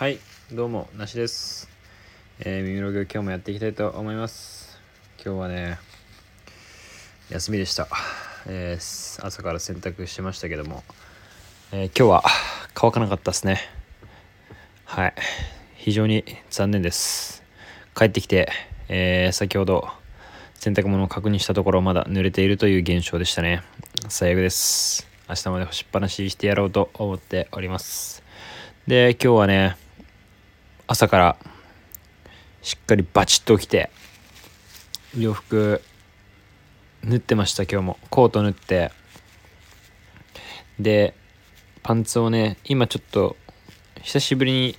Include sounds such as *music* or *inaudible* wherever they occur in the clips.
はいどうもなしです、えー、耳ログ今日もやっていきたいと思います。今日はね休みでした、えー朝から洗濯してましたけども、えー今日は乾かなかったですね。はい非常に残念です。帰ってきて、えー先ほど洗濯物を確認したところまだ濡れているという現象でしたね。最悪です。明日まで干しっぱなししてやろうと思っております。で今日はね朝からしっかりバチッと起きて洋服縫ってました今日も。コート縫って。でパンツをね今ちょっと久しぶりに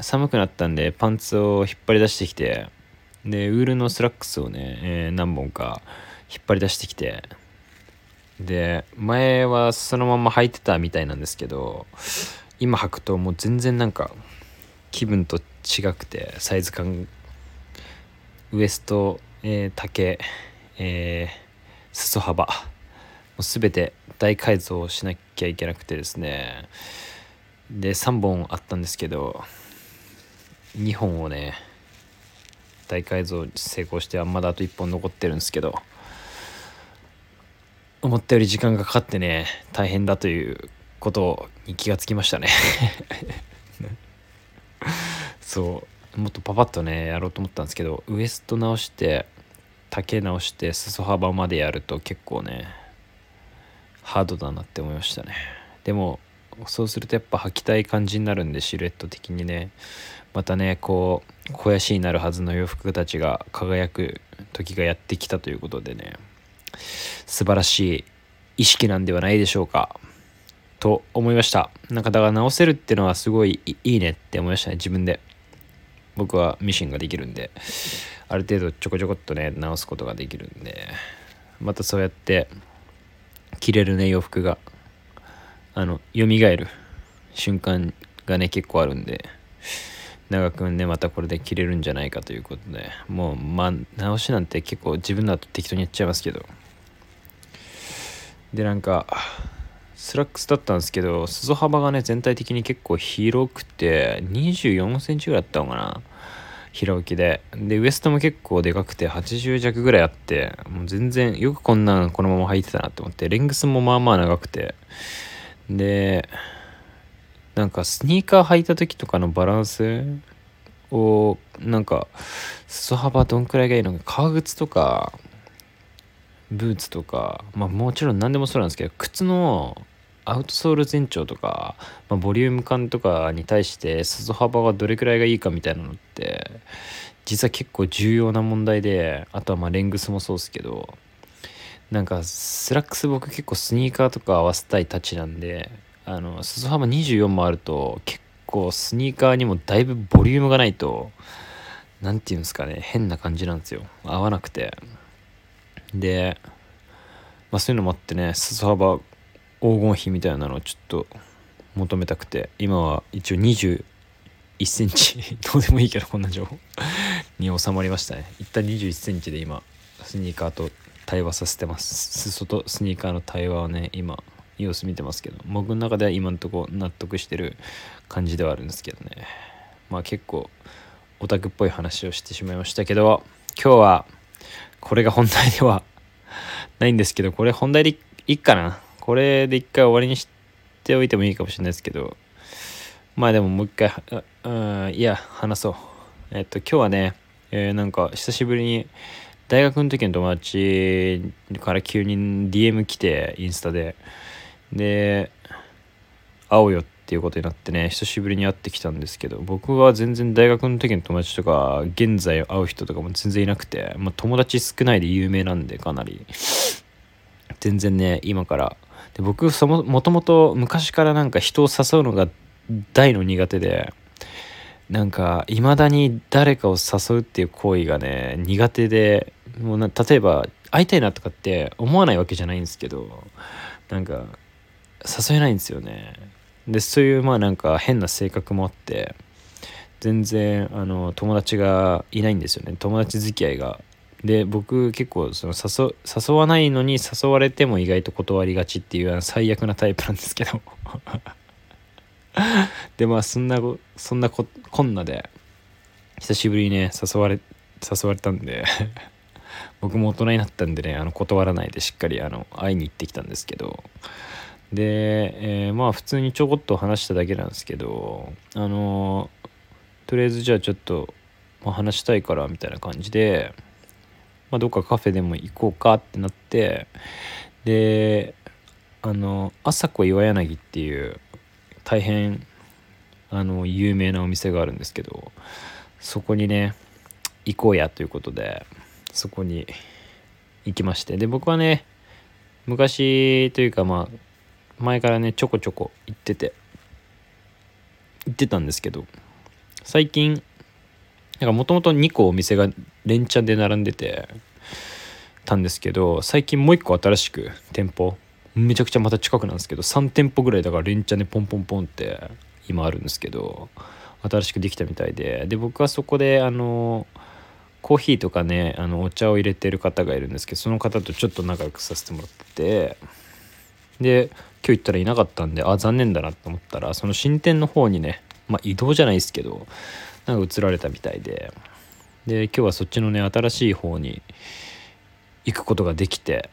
寒くなったんでパンツを引っ張り出してきてでウールのスラックスをね、えー何本か引っ張り出してきてで前はそのまま履いてたみたいなんですけど今履くともう全然なんか気分と違くてサイズ感ウエスト、えー丈、えー裾幅もう全て大改造しなきゃいけなくてですね。で3本あったんですけど2本をね大改造成功してはまだあと1本残ってるんですけど思ったより時間がかかってね大変だということに気がつきましたね。*laughs* そうもっとパパッとねやろうと思ったんですけどウエスト直して丈直して裾幅までやると結構ねハードだなって思いましたね。でもそうするとやっぱ履きたい感じになるんでシルエット的にねまたねこう肥やしになるはずの洋服たちが輝く時がやってきたということでね素晴らしい意識なんではないでしょうか。と思いました。なんかだから直せるっていうのはすごいいいねって思いましたね自分で。僕はミシンができるんで。ある程度ちょこちょこっとね直すことができるんで。またそうやって着れるね洋服が。あの蘇る瞬間がね結構あるんで。長くねまたこれで着れるんじゃないかということで。もうまあ直しなんて結構自分だと適当にやっちゃいますけど。でなんかスラックスだったんですけど裾幅がね全体的に結構広くて2 4センチぐらいあったのかな。平置きで。でウエストも結構でかくて80弱ぐらいあってもう全然よくこんなんこのまま履いてたなと思ってレングスもまあまあ長くて。でなんかスニーカー履いた時とかのバランスをなんか裾幅どんくらいがいいのか革靴とかブーツとかまあもちろん何でもそうなんですけど靴のアウトソール全長とか、まあ、ボリューム感とかに対して裾幅がどれくらいがいいかみたいなのって実は結構重要な問題であとはまあレングスもそうですけどなんかスラックス僕結構スニーカーとか合わせたいたちなんであの裾幅24もあると結構スニーカーにもだいぶボリュームがないと何て言うんですかね変な感じなんですよ。合わなくて。で、まあ、そういうのもあってね裾幅黄金比みたいなのをちょっと求めたくて今は一応21センチ *laughs* どうでもいいけどこんな情報。*laughs* に収まりましたね。一旦21センチで今スニーカーと対話させてます。裾とスニーカーの対話をね今様子見てますけど僕の中では今んとこ納得してる感じではあるんですけどね。まあ結構オタクっぽい話をしてしまいましたけど今日はこれが本題ではないんですけどこれ本題でいいかな。これで一回終わりにしておいてもいいかもしれないですけど。まあでももう一回うんいや話そう。えっと今日はね、えーなんか久しぶりに大学の時の友達から急に DM 来てインスタで。で会おうよってていうことになってね久しぶりに会ってきたんですけど僕は全然大学の時の友達とか現在会う人とかも全然いなくて、まあ、友達少ないで有名なんでかなり。*laughs* 全然ね今から。で僕そもともと昔からなんか人を誘うのが大の苦手でなんかいまだに誰かを誘うっていう行為がね苦手でもうな例えば会いたいなとかって思わないわけじゃないんですけどなんか誘えないんですよね。でそういうまあなんか変な性格もあって全然あの友達がいないんですよね。友達付き合いが。で僕結構その誘わないのに誘われても意外と断りがちっていう最悪なタイプなんですけど。*laughs* でまあそんなそんなここんなで久しぶりにね誘われ誘われたんで。*laughs* 僕も大人になったんでねあの断らないでしっかりあの会いに行ってきたんですけど。で、えー、まあ普通にちょこっと話しただけなんですけどあのとりあえずじゃあちょっと、まあ、話したいからみたいな感じで、まあ、どっかカフェでも行こうかってなってであの朝子岩柳っていう大変あの有名なお店があるんですけどそこにね行こうやということでそこに行きましてで僕はね昔というかまあ前からねちょこちょこ行ってて。行ってたんですけど。最近なんかもともと2個お店が連チャンで並んでてたんですけど最近もう1個新しく店舗。めちゃくちゃまた近くなんですけど3店舗ぐらいだから連チャンでポンポンポンって今あるんですけど新しくできたみたいで。で僕はそこであのコーヒーとかねあのお茶を入れてる方がいるんですけどその方とちょっと仲良くさせてもらってて。で今日行ったらいなかったんであ残念だなと思ったらその新店の方にねまあ移動じゃないですけどなんか移られたみたいで。で今日はそっちのね新しい方に行くことができて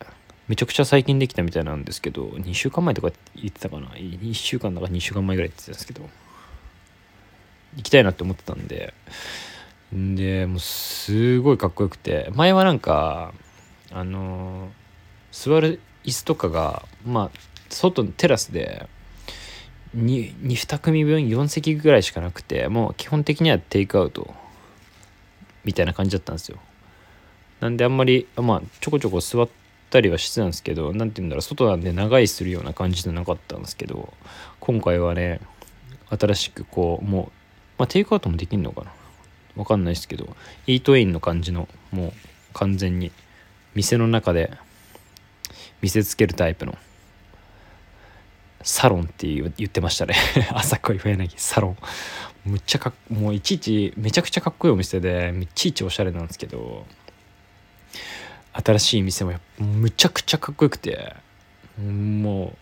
めちゃくちゃ最近できたみたいなんですけど2週間前とか言ってたかな？1週間だから2週間前ぐらい言ってたんですけど。行きたいなって思ってたんで。でもうすごいかっこよくて。前はなんかあの座る椅子とかがまあ外のテラスで 2, 2組分4席ぐらいしかなくてもう基本的にはテイクアウトみたいな感じだったんですよ。なんであんまりまあちょこちょこ座ったりはしてたんですけど何て言うんだろう外なんで長居するような感じじゃなかったんですけど今回はね新しくこうもう、まあ、テイクアウトもできんのかな？わかんないですけどイートインの感じのもう完全に店の中で見せつけるタイプのサロンって言ってましたね。*laughs* 朝恋柳サロン。むっちゃかもういちいちめちゃくちゃかっこいいお店でいちいちおしゃれなんですけど新しい店もむちゃくちゃかっこよくても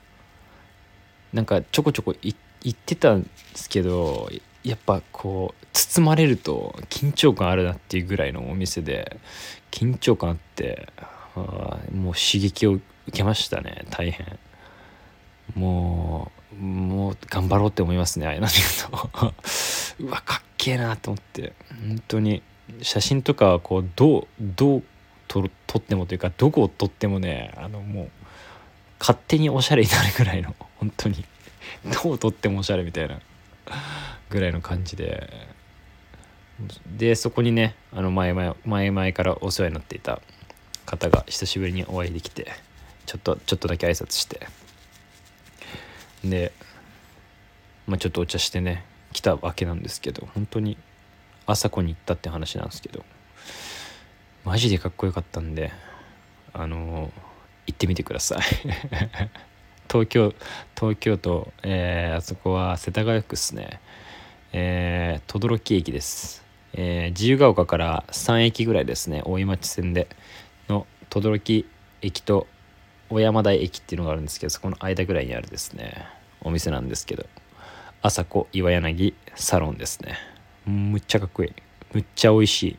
うなんかちょこちょこ行ってたんですけどやっぱこう包まれると緊張感あるなっていうぐらいのお店で緊張感あってもう刺激を受けましたね大変。もうもう頑張ろうって思いますねああいうの見ると。*laughs* うわかっけえなと思って。本当に写真とかはこうどうどう撮撮ってもというかどこを撮ってもねあのもう勝手におしゃれになるぐらいの本当に。どう撮ってもおしゃれみたいなぐらいの感じで。でそこにねあの前々前々からお世話になっていた方が久しぶりにお会いできてちょっとちょっとだけ挨拶して。で、まあ、ちょっとお茶してね来たわけなんですけど本当に朝子に行ったって話なんですけどマジでかっこよかったんであの行ってみてください。*laughs* 東京東京都、えー、あそこは世田谷区っすね。えー、等々力駅です、えー、自由が丘から3駅ぐらいですね大井町線で。の等々力駅と小山台駅っていうのがあるんですけどそこの間ぐらいにあるですね。お店なんですけど朝子岩柳サロンですね。むっちゃかっこいい。むっちゃ美味しい。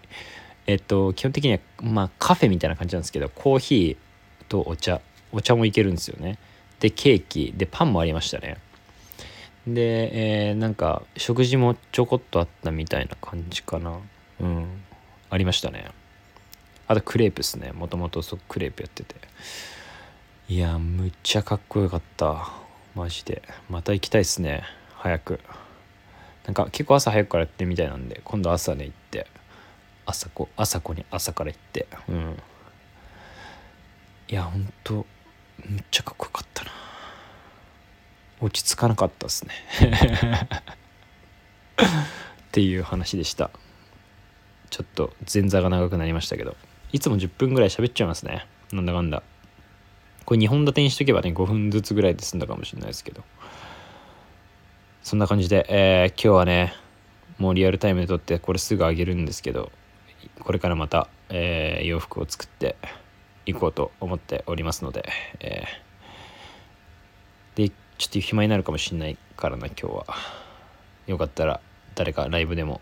えっと基本的にはまあカフェみたいな感じなんですけどコーヒーとお茶お茶もいけるんですよね。でケーキでパンもありましたね。で、えー、なんか食事もちょこっとあったみたいな感じかな。うん。ありましたね。あとクレープっすね。もともとクレープやってて。いやむっちゃかっこよかった。マジで。また行きたいっすね。早く。なんか結構朝早くからやってみたいなんで今度朝ね行って。朝子朝子に朝から行って。うん。いやほんとむっちゃかっこよかったな。落ち着かなかったっすね。*laughs* っていう話でした。ちょっと前座が長くなりましたけど。いつも10分ぐらい喋っちゃいますね。なんだかんだ。これ2本立てにしとけばね5分ずつぐらいで済んだかもしれないですけど。そんな感じで、えー、今日はねもうリアルタイムで撮ってこれすぐあげるんですけどこれからまた、えー、洋服を作っていこうと思っておりますので、えー、でちょっと暇になるかもしれないからな今日は。よかったら誰かライブでも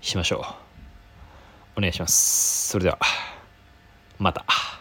しましょう。お願いします。それではまた。